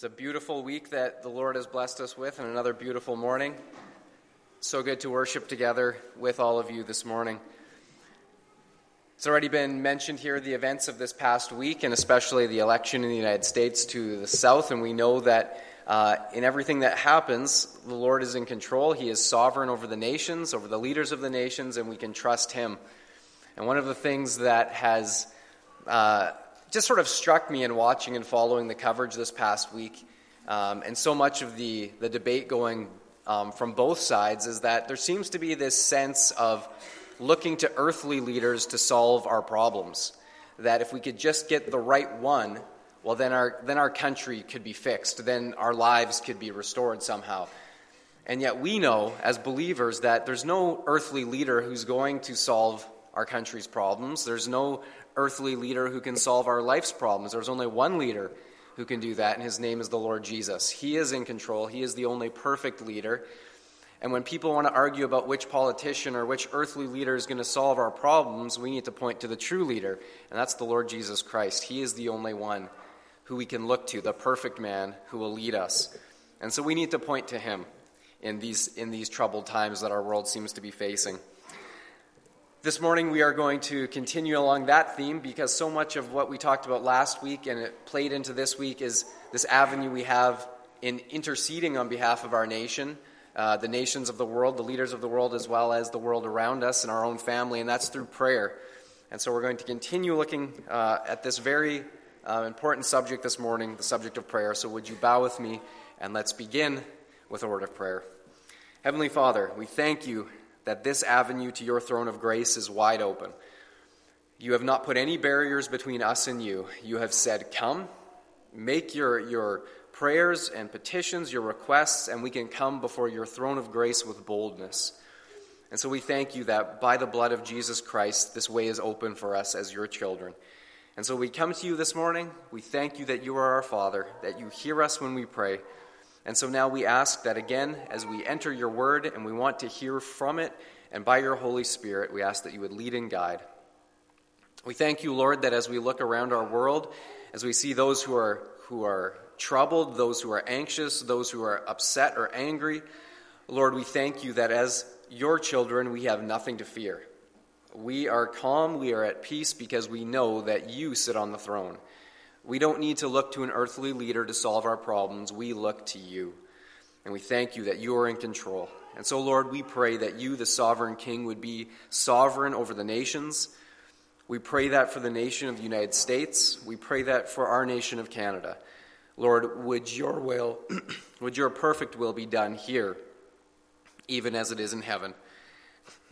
It's a beautiful week that the Lord has blessed us with, and another beautiful morning. So good to worship together with all of you this morning. It's already been mentioned here the events of this past week, and especially the election in the United States to the south, and we know that uh, in everything that happens, the Lord is in control. He is sovereign over the nations, over the leaders of the nations, and we can trust Him. And one of the things that has uh, just sort of struck me in watching and following the coverage this past week, um, and so much of the, the debate going um, from both sides, is that there seems to be this sense of looking to earthly leaders to solve our problems. That if we could just get the right one, well, then our, then our country could be fixed, then our lives could be restored somehow. And yet we know, as believers, that there's no earthly leader who's going to solve our country's problems. There's no earthly leader who can solve our life's problems. There's only one leader who can do that, and his name is the Lord Jesus. He is in control, he is the only perfect leader. And when people want to argue about which politician or which earthly leader is going to solve our problems, we need to point to the true leader, and that's the Lord Jesus Christ. He is the only one who we can look to, the perfect man who will lead us. And so we need to point to him in these, in these troubled times that our world seems to be facing. This morning, we are going to continue along that theme because so much of what we talked about last week and it played into this week is this avenue we have in interceding on behalf of our nation, uh, the nations of the world, the leaders of the world, as well as the world around us and our own family, and that's through prayer. And so we're going to continue looking uh, at this very uh, important subject this morning, the subject of prayer. So would you bow with me and let's begin with a word of prayer. Heavenly Father, we thank you that this avenue to your throne of grace is wide open. You have not put any barriers between us and you. You have said, Come, make your, your prayers and petitions, your requests, and we can come before your throne of grace with boldness. And so we thank you that by the blood of Jesus Christ, this way is open for us as your children. And so we come to you this morning. We thank you that you are our Father, that you hear us when we pray. And so now we ask that again, as we enter your word and we want to hear from it, and by your Holy Spirit, we ask that you would lead and guide. We thank you, Lord, that as we look around our world, as we see those who are, who are troubled, those who are anxious, those who are upset or angry, Lord, we thank you that as your children, we have nothing to fear. We are calm, we are at peace because we know that you sit on the throne. We don't need to look to an earthly leader to solve our problems. We look to you. And we thank you that you are in control. And so, Lord, we pray that you, the sovereign king, would be sovereign over the nations. We pray that for the nation of the United States. We pray that for our nation of Canada. Lord, would your will, would your perfect will be done here, even as it is in heaven.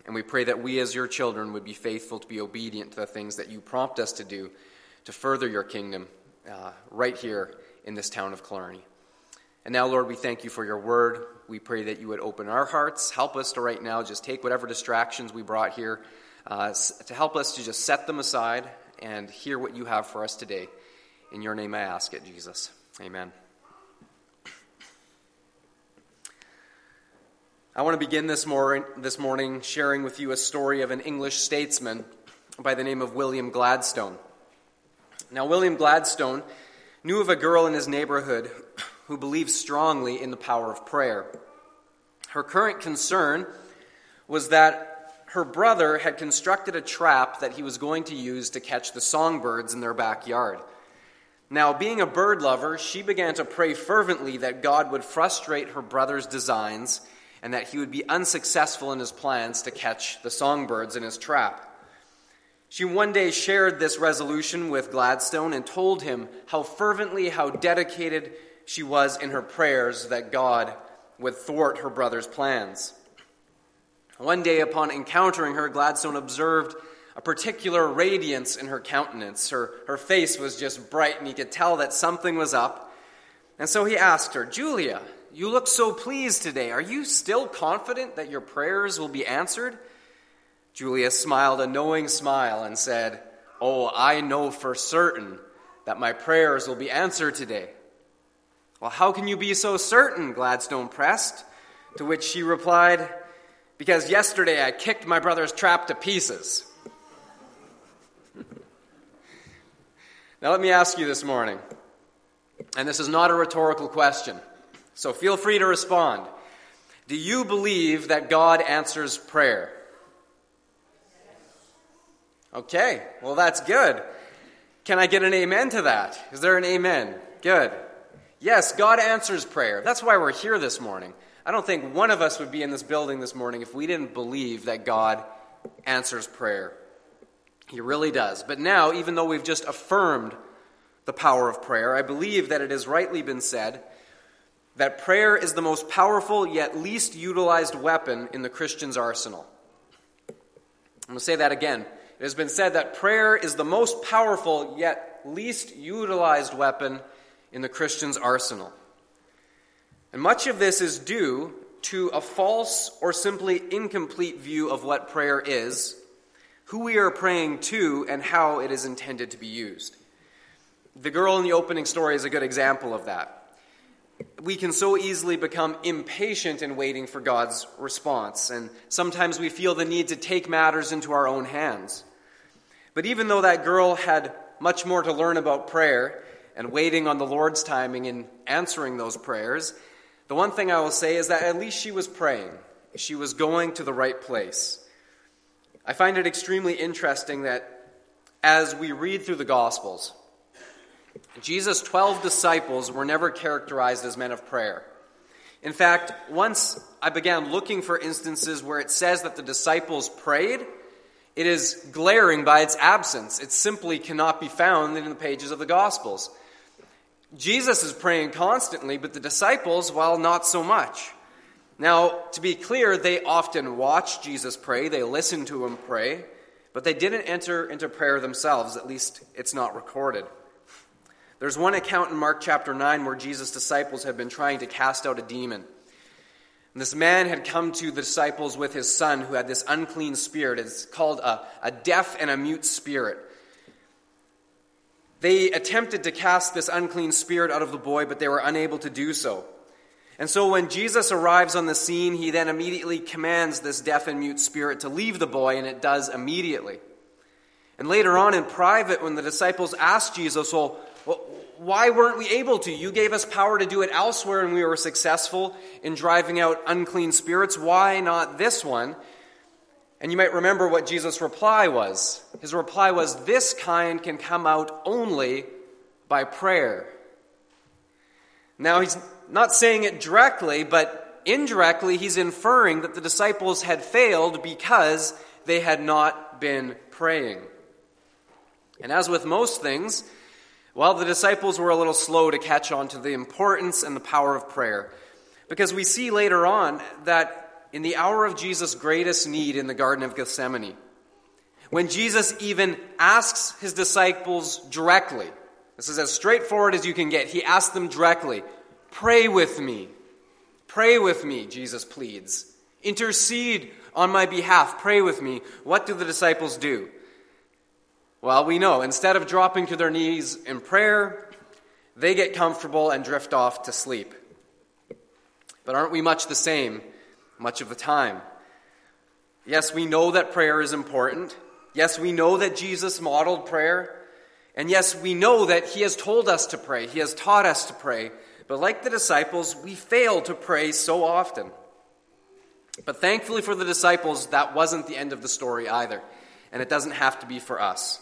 And we pray that we, as your children, would be faithful to be obedient to the things that you prompt us to do to further your kingdom uh, right here in this town of Killarney. And now, Lord, we thank you for your word. We pray that you would open our hearts. Help us to right now just take whatever distractions we brought here, uh, to help us to just set them aside and hear what you have for us today. In your name I ask it, Jesus. Amen. I want to begin this, mor- this morning sharing with you a story of an English statesman by the name of William Gladstone. Now, William Gladstone knew of a girl in his neighborhood who believed strongly in the power of prayer. Her current concern was that her brother had constructed a trap that he was going to use to catch the songbirds in their backyard. Now, being a bird lover, she began to pray fervently that God would frustrate her brother's designs and that he would be unsuccessful in his plans to catch the songbirds in his trap. She one day shared this resolution with Gladstone and told him how fervently, how dedicated she was in her prayers that God would thwart her brother's plans. One day, upon encountering her, Gladstone observed a particular radiance in her countenance. Her, her face was just bright, and he could tell that something was up. And so he asked her, Julia, you look so pleased today. Are you still confident that your prayers will be answered? Julia smiled a knowing smile and said, Oh, I know for certain that my prayers will be answered today. Well, how can you be so certain? Gladstone pressed. To which she replied, Because yesterday I kicked my brother's trap to pieces. now, let me ask you this morning And this is not a rhetorical question, so feel free to respond. Do you believe that God answers prayer? Okay, well, that's good. Can I get an amen to that? Is there an amen? Good. Yes, God answers prayer. That's why we're here this morning. I don't think one of us would be in this building this morning if we didn't believe that God answers prayer. He really does. But now, even though we've just affirmed the power of prayer, I believe that it has rightly been said that prayer is the most powerful yet least utilized weapon in the Christian's arsenal. I'm going to say that again. It has been said that prayer is the most powerful yet least utilized weapon in the Christian's arsenal. And much of this is due to a false or simply incomplete view of what prayer is, who we are praying to, and how it is intended to be used. The girl in the opening story is a good example of that. We can so easily become impatient in waiting for God's response, and sometimes we feel the need to take matters into our own hands. But even though that girl had much more to learn about prayer and waiting on the Lord's timing in answering those prayers, the one thing I will say is that at least she was praying. She was going to the right place. I find it extremely interesting that as we read through the Gospels, Jesus' 12 disciples were never characterized as men of prayer. In fact, once I began looking for instances where it says that the disciples prayed, it is glaring by its absence. It simply cannot be found in the pages of the Gospels. Jesus is praying constantly, but the disciples, well, not so much. Now, to be clear, they often watched Jesus pray, they listened to him pray, but they didn't enter into prayer themselves. At least it's not recorded. There's one account in Mark chapter 9 where Jesus' disciples had been trying to cast out a demon. And this man had come to the disciples with his son who had this unclean spirit. It's called a, a deaf and a mute spirit. They attempted to cast this unclean spirit out of the boy, but they were unable to do so. And so when Jesus arrives on the scene, he then immediately commands this deaf and mute spirit to leave the boy, and it does immediately. And later on in private, when the disciples asked Jesus, Well, why weren't we able to? You gave us power to do it elsewhere, and we were successful in driving out unclean spirits. Why not this one? And you might remember what Jesus' reply was. His reply was, This kind can come out only by prayer. Now, he's not saying it directly, but indirectly, he's inferring that the disciples had failed because they had not been praying. And as with most things, well, the disciples were a little slow to catch on to the importance and the power of prayer. Because we see later on that in the hour of Jesus' greatest need in the Garden of Gethsemane, when Jesus even asks his disciples directly, this is as straightforward as you can get, he asks them directly, Pray with me. Pray with me, Jesus pleads. Intercede on my behalf. Pray with me. What do the disciples do? Well, we know. Instead of dropping to their knees in prayer, they get comfortable and drift off to sleep. But aren't we much the same much of the time. Yes, we know that prayer is important. Yes, we know that Jesus modeled prayer. And yes, we know that He has told us to pray, He has taught us to pray. But like the disciples, we fail to pray so often. But thankfully for the disciples, that wasn't the end of the story either. And it doesn't have to be for us.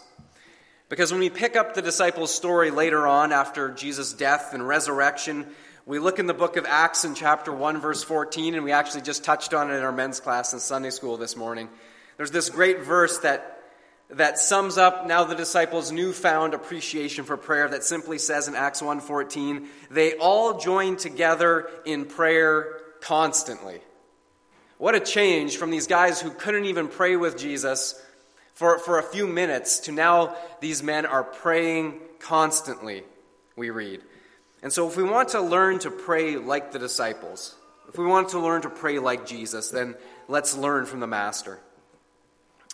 Because when we pick up the disciples' story later on after Jesus' death and resurrection, we look in the book of Acts in chapter 1, verse 14, and we actually just touched on it in our men's class in Sunday school this morning. There's this great verse that, that sums up now the disciples' newfound appreciation for prayer that simply says in Acts 1:14, they all joined together in prayer constantly. What a change from these guys who couldn't even pray with Jesus for, for a few minutes to now these men are praying constantly, we read. And so, if we want to learn to pray like the disciples, if we want to learn to pray like Jesus, then let's learn from the Master.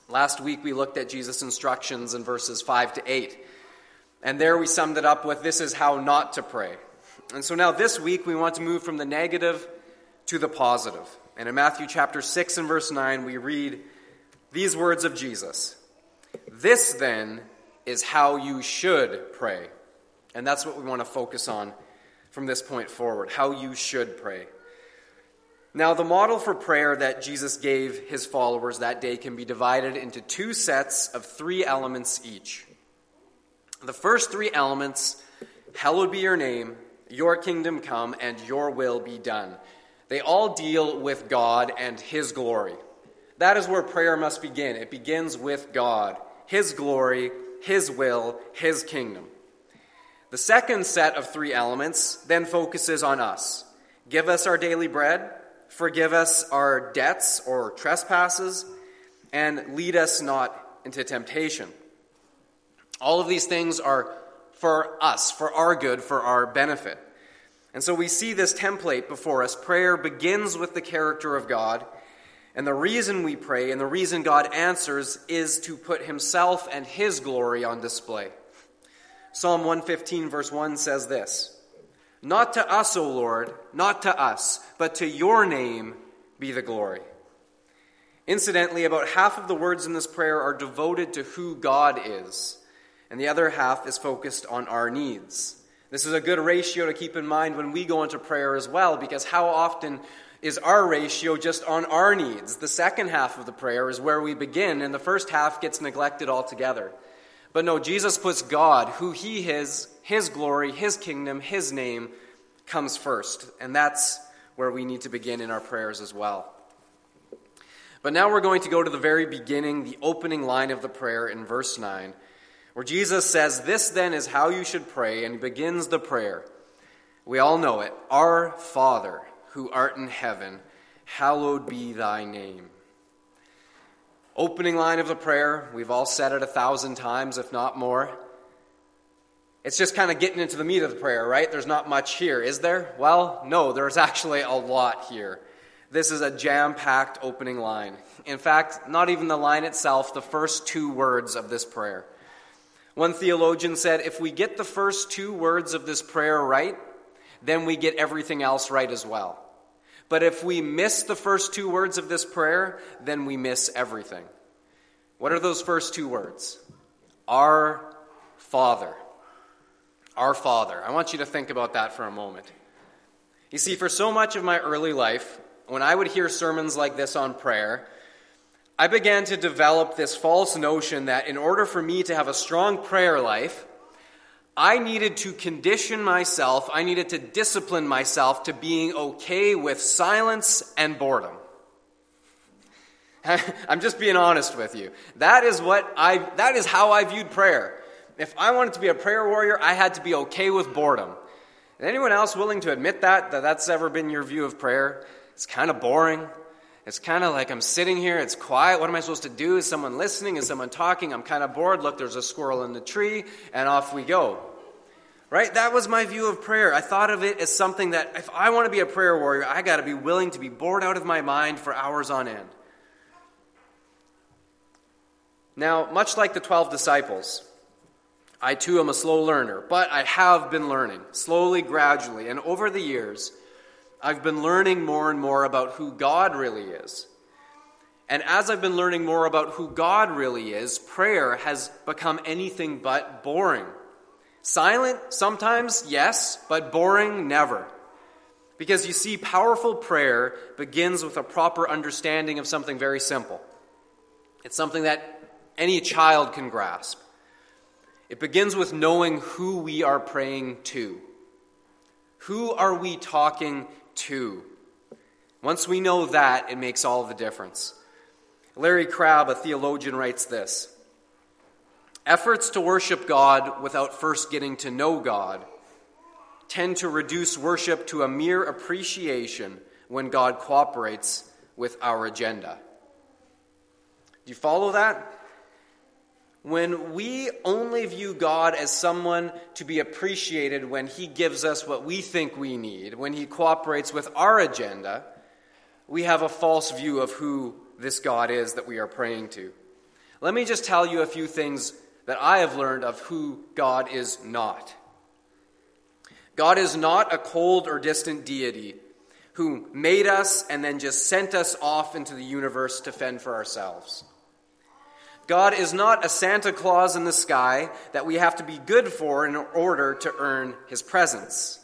Last week we looked at Jesus' instructions in verses 5 to 8. And there we summed it up with this is how not to pray. And so now this week we want to move from the negative to the positive. And in Matthew chapter 6 and verse 9 we read these words of Jesus This then is how you should pray. And that's what we want to focus on from this point forward how you should pray. Now, the model for prayer that Jesus gave his followers that day can be divided into two sets of three elements each. The first three elements Hallowed be your name, your kingdom come, and your will be done. They all deal with God and his glory. That is where prayer must begin. It begins with God, his glory, his will, his kingdom. The second set of three elements then focuses on us. Give us our daily bread, forgive us our debts or trespasses, and lead us not into temptation. All of these things are for us, for our good, for our benefit. And so we see this template before us. Prayer begins with the character of God. And the reason we pray and the reason God answers is to put himself and his glory on display. Psalm 115, verse 1 says this Not to us, O Lord, not to us, but to your name be the glory. Incidentally, about half of the words in this prayer are devoted to who God is and the other half is focused on our needs. This is a good ratio to keep in mind when we go into prayer as well, because how often is our ratio just on our needs? The second half of the prayer is where we begin, and the first half gets neglected altogether. But no, Jesus puts God, who He is, His glory, His kingdom, His name, comes first. And that's where we need to begin in our prayers as well. But now we're going to go to the very beginning, the opening line of the prayer in verse 9 where Jesus says, This then is how you should pray, and begins the prayer. We all know it Our Father, who art in heaven, hallowed be thy name. Opening line of the prayer, we've all said it a thousand times, if not more. It's just kind of getting into the meat of the prayer, right? There's not much here, is there? Well, no, there's actually a lot here. This is a jam packed opening line. In fact, not even the line itself, the first two words of this prayer. One theologian said if we get the first two words of this prayer right, then we get everything else right as well. But if we miss the first two words of this prayer, then we miss everything. What are those first two words? Our Father. Our Father. I want you to think about that for a moment. You see, for so much of my early life, when I would hear sermons like this on prayer, I began to develop this false notion that in order for me to have a strong prayer life, I needed to condition myself, I needed to discipline myself to being okay with silence and boredom. I'm just being honest with you. That is what I that is how I viewed prayer. If I wanted to be a prayer warrior, I had to be okay with boredom. anyone else willing to admit that that that's ever been your view of prayer? It's kind of boring. It's kind of like I'm sitting here, it's quiet. What am I supposed to do? Is someone listening? Is someone talking? I'm kind of bored. Look, there's a squirrel in the tree, and off we go. Right? That was my view of prayer. I thought of it as something that if I want to be a prayer warrior, I got to be willing to be bored out of my mind for hours on end. Now, much like the 12 disciples, I too am a slow learner, but I have been learning, slowly, gradually, and over the years. I've been learning more and more about who God really is. And as I've been learning more about who God really is, prayer has become anything but boring. Silent, sometimes, yes, but boring, never. Because you see, powerful prayer begins with a proper understanding of something very simple. It's something that any child can grasp. It begins with knowing who we are praying to. Who are we talking to. Once we know that, it makes all the difference. Larry Crabb, a theologian, writes this Efforts to worship God without first getting to know God tend to reduce worship to a mere appreciation when God cooperates with our agenda. Do you follow that? When we only view God as someone to be appreciated when He gives us what we think we need, when He cooperates with our agenda, we have a false view of who this God is that we are praying to. Let me just tell you a few things that I have learned of who God is not. God is not a cold or distant deity who made us and then just sent us off into the universe to fend for ourselves. God is not a Santa Claus in the sky that we have to be good for in order to earn his presence.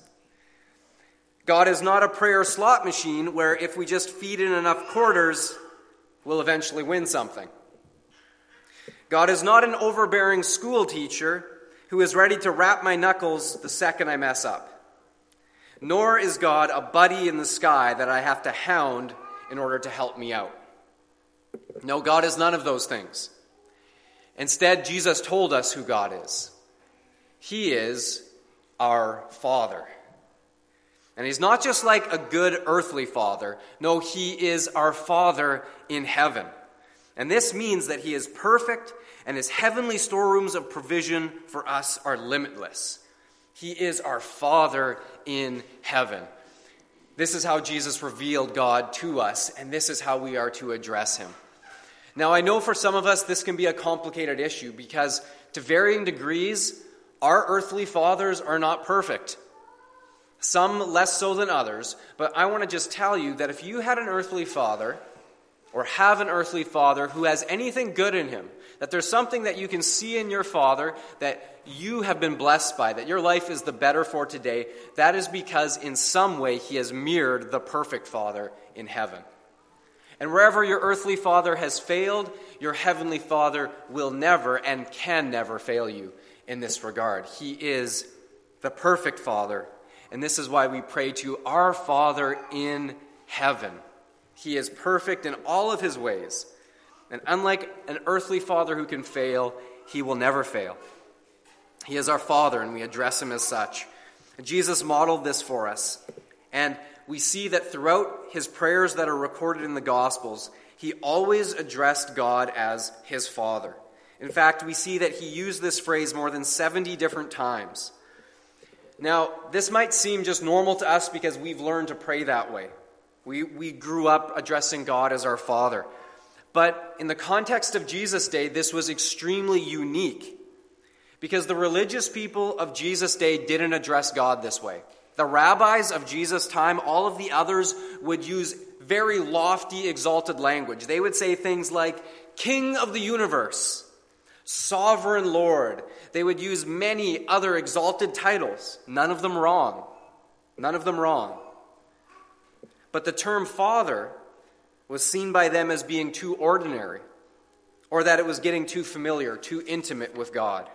God is not a prayer slot machine where if we just feed in enough quarters, we'll eventually win something. God is not an overbearing school teacher who is ready to rap my knuckles the second I mess up. Nor is God a buddy in the sky that I have to hound in order to help me out. No, God is none of those things. Instead, Jesus told us who God is He is our Father. And He's not just like a good earthly Father, no, He is our Father in heaven. And this means that He is perfect and His heavenly storerooms of provision for us are limitless. He is our Father in heaven. This is how Jesus revealed God to us, and this is how we are to address Him. Now, I know for some of us this can be a complicated issue because, to varying degrees, our earthly fathers are not perfect. Some less so than others, but I want to just tell you that if you had an earthly father, or have an earthly father who has anything good in him, that there's something that you can see in your father that you have been blessed by, that your life is the better for today, that is because in some way he has mirrored the perfect father in heaven. And wherever your earthly father has failed, your heavenly father will never and can never fail you in this regard. He is the perfect father. And this is why we pray to our Father in heaven. He is perfect in all of his ways. And unlike an earthly father who can fail, he will never fail. He is our Father, and we address him as such. And Jesus modeled this for us. And we see that throughout his prayers that are recorded in the Gospels, he always addressed God as his Father. In fact, we see that he used this phrase more than 70 different times. Now, this might seem just normal to us because we've learned to pray that way. We, we grew up addressing God as our Father. But in the context of Jesus' day, this was extremely unique because the religious people of Jesus' day didn't address God this way. The rabbis of Jesus' time, all of the others, would use very lofty, exalted language. They would say things like, King of the universe, Sovereign Lord. They would use many other exalted titles, none of them wrong. None of them wrong. But the term Father was seen by them as being too ordinary, or that it was getting too familiar, too intimate with God.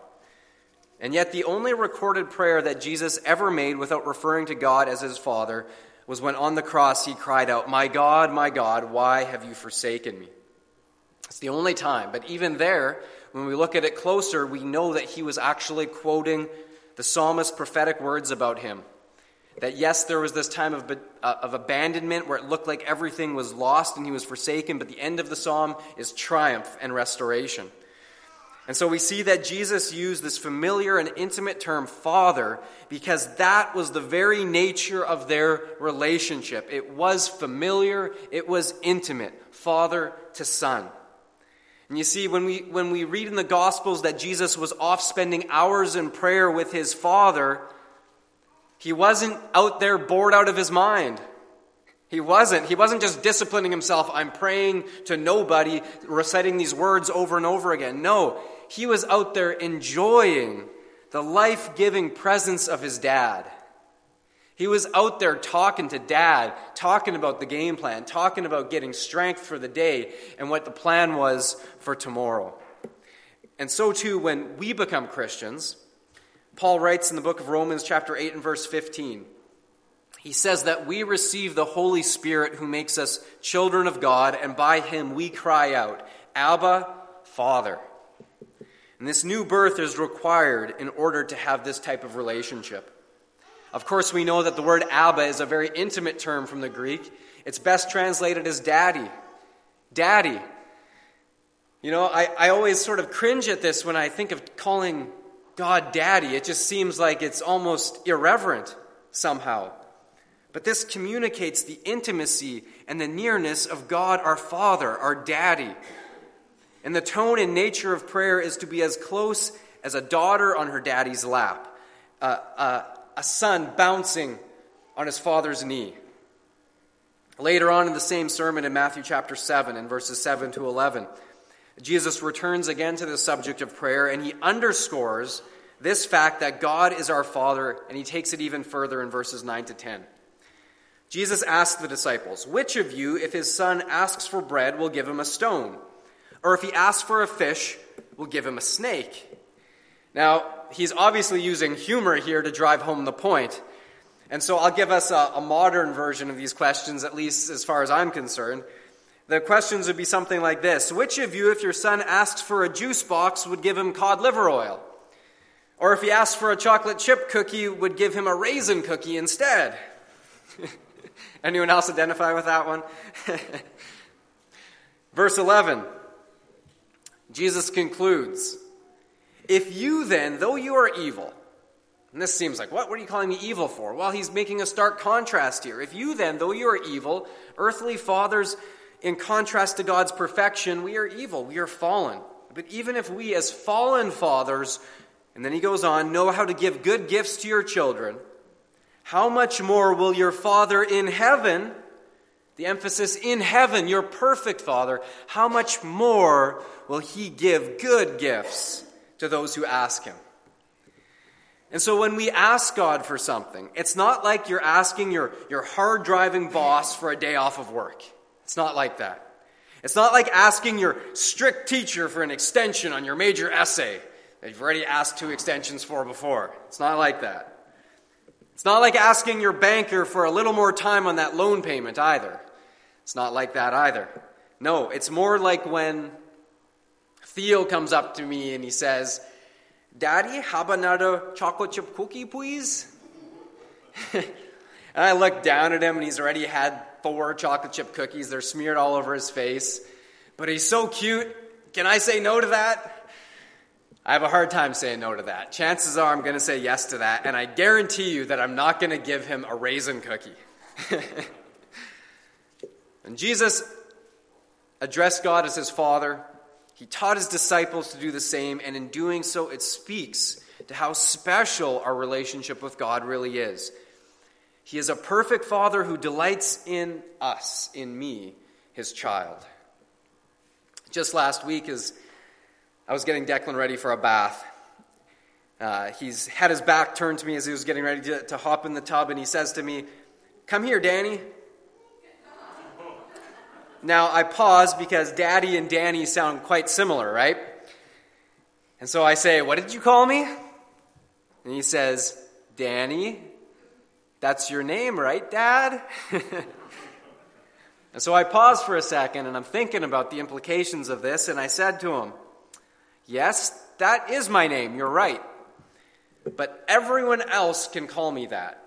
And yet, the only recorded prayer that Jesus ever made without referring to God as his Father was when on the cross he cried out, My God, my God, why have you forsaken me? It's the only time. But even there, when we look at it closer, we know that he was actually quoting the psalmist's prophetic words about him. That yes, there was this time of, uh, of abandonment where it looked like everything was lost and he was forsaken, but the end of the psalm is triumph and restoration. And so we see that Jesus used this familiar and intimate term, Father, because that was the very nature of their relationship. It was familiar, it was intimate, Father to Son. And you see, when we, when we read in the Gospels that Jesus was off spending hours in prayer with his Father, he wasn't out there bored out of his mind. He wasn't. He wasn't just disciplining himself. I'm praying to nobody, reciting these words over and over again. No, he was out there enjoying the life giving presence of his dad. He was out there talking to dad, talking about the game plan, talking about getting strength for the day and what the plan was for tomorrow. And so, too, when we become Christians, Paul writes in the book of Romans, chapter 8 and verse 15. He says that we receive the Holy Spirit who makes us children of God, and by him we cry out, Abba, Father. And this new birth is required in order to have this type of relationship. Of course, we know that the word Abba is a very intimate term from the Greek. It's best translated as daddy. Daddy. You know, I, I always sort of cringe at this when I think of calling God daddy. It just seems like it's almost irreverent somehow. But this communicates the intimacy and the nearness of God our Father, our daddy. And the tone and nature of prayer is to be as close as a daughter on her daddy's lap, uh, uh, a son bouncing on his father's knee. Later on in the same sermon in Matthew chapter 7, in verses 7 to 11, Jesus returns again to the subject of prayer and he underscores this fact that God is our Father, and he takes it even further in verses 9 to 10. Jesus asked the disciples, Which of you, if his son asks for bread, will give him a stone? Or if he asks for a fish, we'll give him a snake? Now, he's obviously using humor here to drive home the point. And so I'll give us a, a, modern version of these questions, at least as far as I'm concerned. The questions would be something like this Which of you, if your son asks for a juice box, would give him cod liver oil? Or if he asked for a chocolate chip cookie, would give him a raisin cookie instead. Anyone else identify with that one? Verse 11. Jesus concludes If you then, though you are evil, and this seems like, what? What are you calling me evil for? Well, he's making a stark contrast here. If you then, though you are evil, earthly fathers, in contrast to God's perfection, we are evil, we are fallen. But even if we, as fallen fathers, and then he goes on, know how to give good gifts to your children, how much more will your Father in heaven, the emphasis in heaven, your perfect Father, how much more will he give good gifts to those who ask him? And so when we ask God for something, it's not like you're asking your, your hard driving boss for a day off of work. It's not like that. It's not like asking your strict teacher for an extension on your major essay that you've already asked two extensions for before. It's not like that. It's not like asking your banker for a little more time on that loan payment either. It's not like that either. No, it's more like when Theo comes up to me and he says, Daddy, have another chocolate chip cookie, please? and I look down at him and he's already had four chocolate chip cookies. They're smeared all over his face. But he's so cute. Can I say no to that? I have a hard time saying no to that. Chances are I'm going to say yes to that, and I guarantee you that I'm not going to give him a raisin cookie. and Jesus addressed God as his Father. He taught his disciples to do the same, and in doing so, it speaks to how special our relationship with God really is. He is a perfect Father who delights in us, in me, his child. Just last week, as I was getting Declan ready for a bath. Uh, he's had his back turned to me as he was getting ready to, to hop in the tub, and he says to me, Come here, Danny. Now, I pause because Daddy and Danny sound quite similar, right? And so I say, What did you call me? And he says, Danny. That's your name, right, Dad? and so I pause for a second and I'm thinking about the implications of this, and I said to him, Yes, that is my name, you're right. But everyone else can call me that.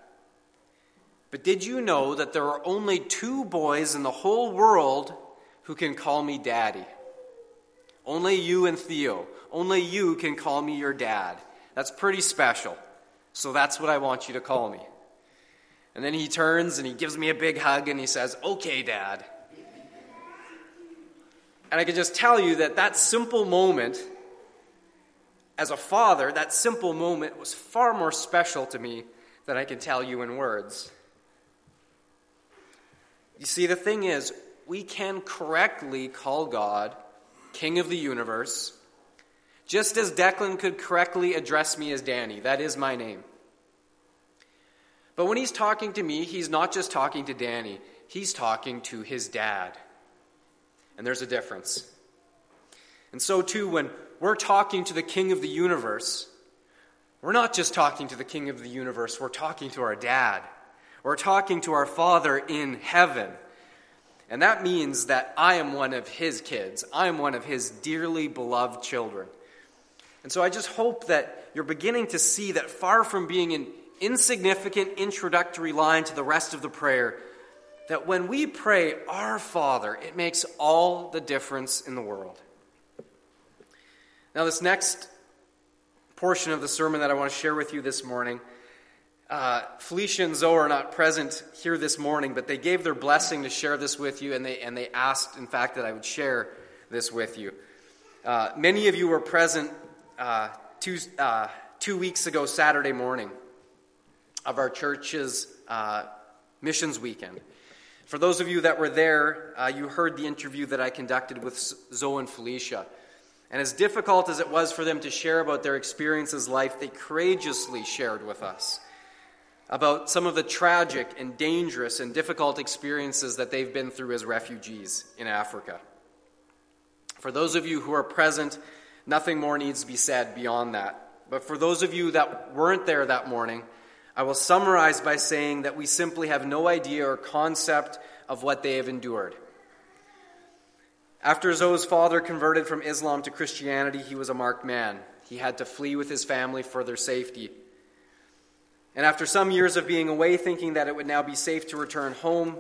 But did you know that there are only two boys in the whole world who can call me daddy? Only you and Theo. Only you can call me your dad. That's pretty special. So that's what I want you to call me. And then he turns and he gives me a big hug and he says, Okay, dad. And I can just tell you that that simple moment as a father, that simple moment was far more special to me than I can tell you in words. You see, the thing is, we can correctly call God King of the universe, just as Declan could correctly address me as Danny. That is my name. But when he's talking to me, he's not just talking to Danny, he's talking to his dad. And there's a difference. And so, too, when we're talking to the King of the universe, we're not just talking to the King of the universe, we're talking to our dad. We're talking to our Father in heaven. And that means that I am one of his kids. I am one of his dearly beloved children. And so I just hope that you're beginning to see that far from being an insignificant introductory line to the rest of the prayer, that when we pray, Our Father, it makes all the difference in the world. Now, this next portion of the sermon that I want to share with you this morning, uh, Felicia and Zoe are not present here this morning, but they gave their blessing to share this with you, and they, and they asked, in fact, that I would share this with you. Uh, many of you were present uh, two, uh, two weeks ago, Saturday morning, of our church's uh, missions weekend. For those of you that were there, uh, you heard the interview that I conducted with Zoe and Felicia. And as difficult as it was for them to share about their experiences life, they courageously shared with us about some of the tragic and dangerous and difficult experiences that they've been through as refugees in Africa. For those of you who are present, nothing more needs to be said beyond that. But for those of you that weren't there that morning, I will summarize by saying that we simply have no idea or concept of what they have endured. After Zoe's father converted from Islam to Christianity, he was a marked man. He had to flee with his family for their safety. And after some years of being away, thinking that it would now be safe to return home,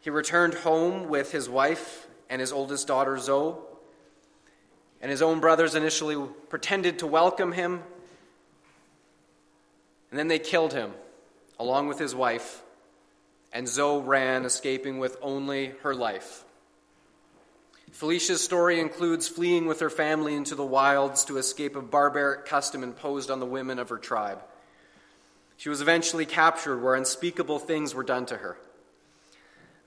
he returned home with his wife and his oldest daughter, Zoe. And his own brothers initially pretended to welcome him, and then they killed him, along with his wife, and Zoe ran, escaping with only her life. Felicia's story includes fleeing with her family into the wilds to escape a barbaric custom imposed on the women of her tribe. She was eventually captured, where unspeakable things were done to her.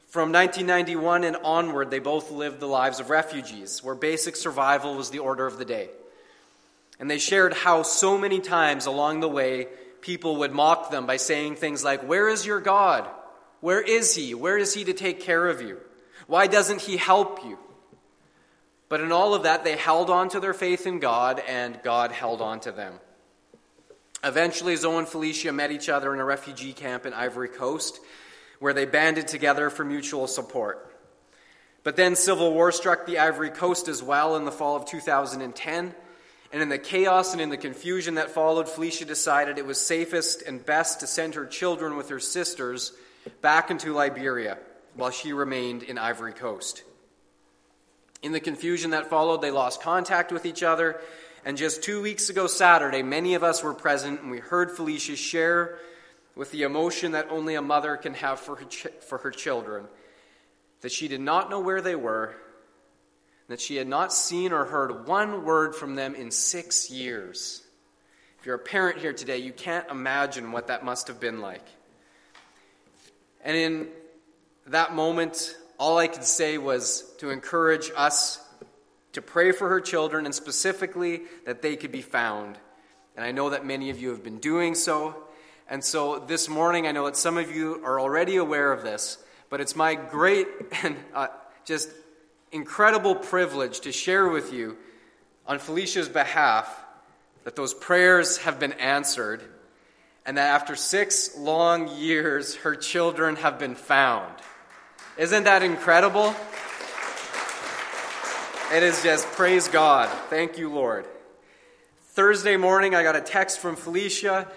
From 1991 and onward, they both lived the lives of refugees, where basic survival was the order of the day. And they shared how so many times along the way, people would mock them by saying things like, Where is your God? Where is he? Where is he to take care of you? Why doesn't he help you? But in all of that, they held on to their faith in God, and God held on to them. Eventually, Zoe and Felicia met each other in a refugee camp in Ivory Coast, where they banded together for mutual support. But then civil war struck the Ivory Coast as well in the fall of 2010 and in the chaos and in the confusion that followed, Felicia decided it was safest and best to send her children with her sisters back into Liberia while she remained in Ivory Coast. In the confusion that followed, they lost contact with each other. And just two weeks ago, Saturday, many of us were present and we heard Felicia share with the emotion that only a mother can have for her, ch- for her children that she did not know where they were that she had not seen or heard one word from them in six years. If you're a parent here today, you can't imagine what that must have been like. And in that moment, all I could say was to encourage us to pray for her children and specifically that they could be found. And I know that many of you have been doing so. And so this morning, I know that some of you are already aware of this, but it's my great and uh, just incredible privilege to share with you on Felicia's behalf that those prayers have been answered and that after six long years, her children have been found. Isn't that incredible? It is just praise God. Thank you, Lord. Thursday morning, I got a text from Felicia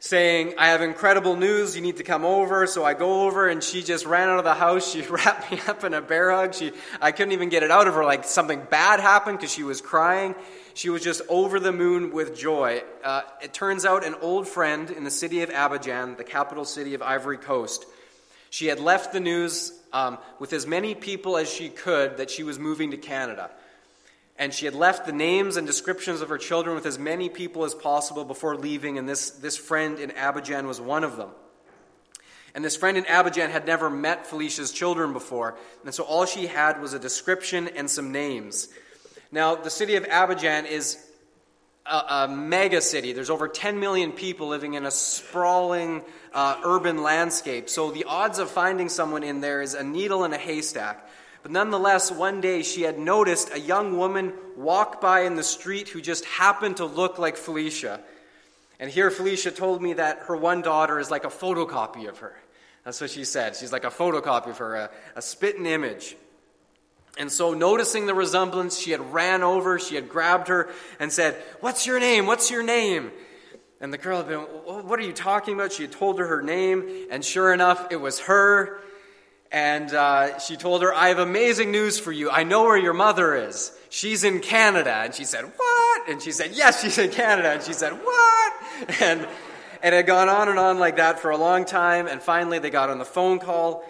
saying, I have incredible news, you need to come over. So I go over and she just ran out of the house. She wrapped me up in a bear hug. She, I couldn't even get it out of her like something bad happened because she was crying. She was just over the moon with joy. Uh, it turns out an old friend in the city of Abidjan, the capital city of Ivory Coast, she had left the news um, with as many people as she could that she was moving to Canada and she had left the names and descriptions of her children with as many people as possible before leaving, and this, this friend in Abidjan was one of them. And this friend in Abidjan had never met Felicia's children before, and so all she had was a description and some names. Now, the city of Abidjan is a, a mega city. There's over 10 million people living in a sprawling uh, urban landscape, so the odds of finding someone in there is a needle in a haystack. But nonetheless, one day she had noticed a young woman walk by in the street who just happened to look like Felicia. And here Felicia told me that her one daughter is like a photocopy of her. That's what she said. She's like a photocopy of her, a, a spitting image. And so, noticing the resemblance, she had ran over, she had grabbed her and said, What's your name? What's your name? And the girl had been, What are you talking about? She had told her her name, and sure enough, it was her. And uh, she told her, I have amazing news for you. I know where your mother is. She's in Canada. And she said, What? And she said, Yes, she's in Canada. And she said, What? And, and it had gone on and on like that for a long time. And finally, they got on the phone call.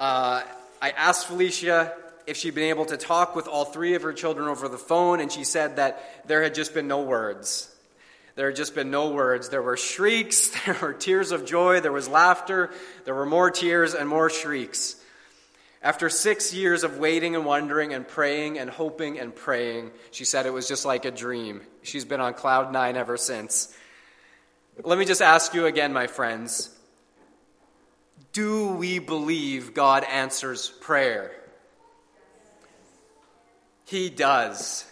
Uh, I asked Felicia if she'd been able to talk with all three of her children over the phone, and she said that there had just been no words. There had just been no words. There were shrieks, there were tears of joy, there was laughter, there were more tears and more shrieks. After six years of waiting and wondering and praying and hoping and praying, she said it was just like a dream. She's been on cloud nine ever since. Let me just ask you again, my friends do we believe God answers prayer? He does.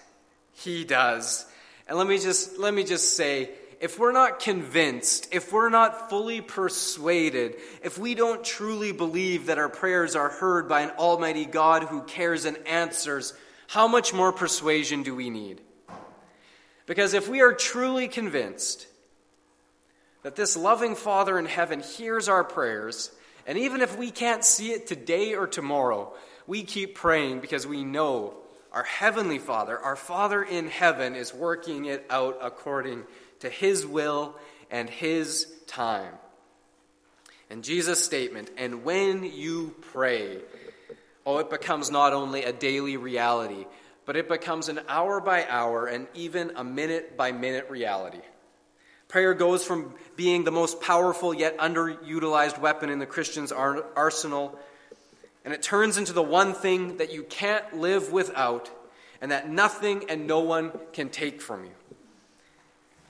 He does. And let me just let me just say if we're not convinced, if we're not fully persuaded, if we don't truly believe that our prayers are heard by an almighty God who cares and answers, how much more persuasion do we need? Because if we are truly convinced that this loving Father in heaven hears our prayers, and even if we can't see it today or tomorrow, we keep praying because we know our Heavenly Father, our Father in heaven, is working it out according to His will and His time. And Jesus' statement, and when you pray, oh, it becomes not only a daily reality, but it becomes an hour by hour and even a minute by minute reality. Prayer goes from being the most powerful yet underutilized weapon in the Christian's arsenal, and it turns into the one thing that you can't live without and that nothing and no one can take from you.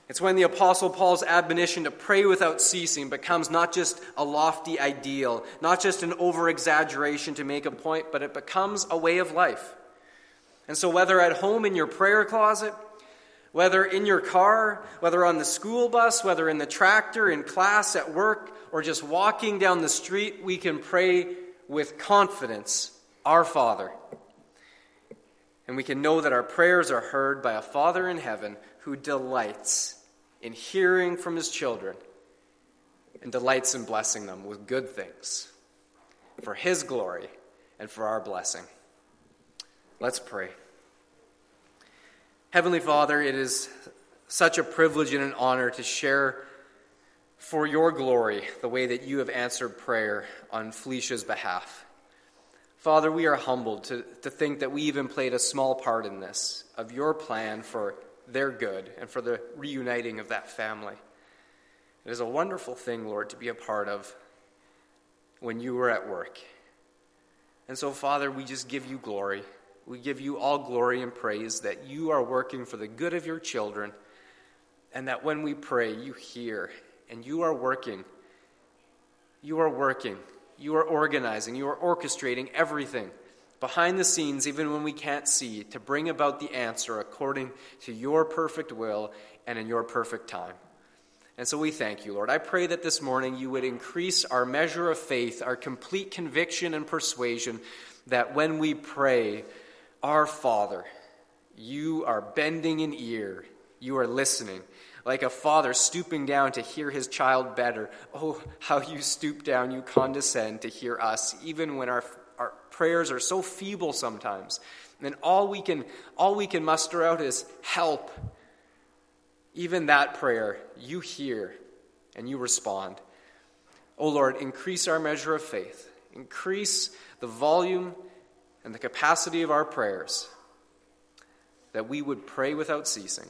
It's when the Apostle Paul's admonition to pray without ceasing becomes not just a lofty ideal, not just an over exaggeration to make a point, but it becomes a way of life. And so, whether at home in your prayer closet, whether in your car, whether on the school bus, whether in the tractor, in class, at work, or just walking down the street, we can pray with confidence, Our Father. And we can know that our prayers are heard by a Father in heaven who delights in hearing from his children and delights in blessing them with good things for his glory and for our blessing. Let's pray. Heavenly Father, it is such a privilege and an honor to share for your glory the way that you have answered prayer on Felicia's behalf. Father, we are humbled to, to think that we even played a small part in this, of your plan for their good and for the reuniting of that family. It is a wonderful thing, Lord, to be a part of when you were at work. And so, Father, we just give you glory. We give you all glory and praise that you are working for the good of your children, and that when we pray, you hear, and you are working. You are working. You are organizing. You are orchestrating everything behind the scenes, even when we can't see, to bring about the answer according to your perfect will and in your perfect time. And so we thank you, Lord. I pray that this morning you would increase our measure of faith, our complete conviction and persuasion that when we pray, our Father, you are bending an ear, you are listening. Like a father stooping down to hear his child better. Oh, how you stoop down, you condescend to hear us, even when our, our prayers are so feeble sometimes. And all we can all we can muster out is help. Even that prayer, you hear and you respond. Oh Lord, increase our measure of faith. Increase the volume and the capacity of our prayers, that we would pray without ceasing,